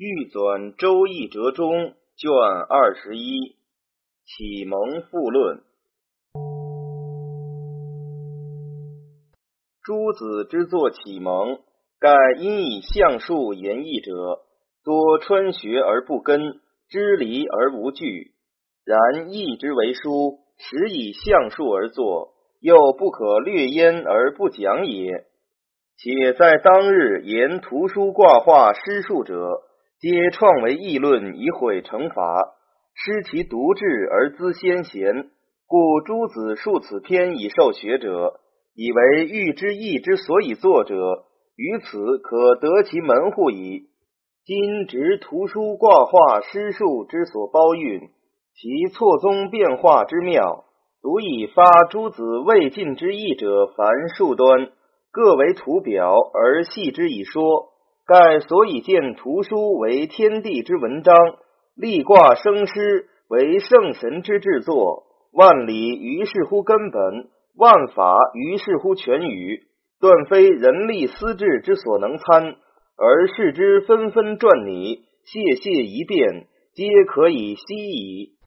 玉纂《周易折中》卷二十一《启蒙复论》。诸子之作启蒙，盖因以象数言义者，多穿学而不根，知离而无据。然义之为书，实以象数而作，又不可略焉而不讲也。且在当日言图书卦画诗数者，皆创为议论以毁惩罚，失其独志而资先贤，故诸子述此篇以授学者，以为欲知义之所以作者，于此可得其门户矣。今执图书卦画诗数之所包蕴，其错综变化之妙，独以发诸子未尽之意者凡数端，各为图表而细之以说。盖所以见图书为天地之文章，历卦生师为圣神之制作，万里于是乎根本，万法于是乎全语，断非人力私智之所能参，而视之纷纷转拟，谢谢一变，皆可以悉矣。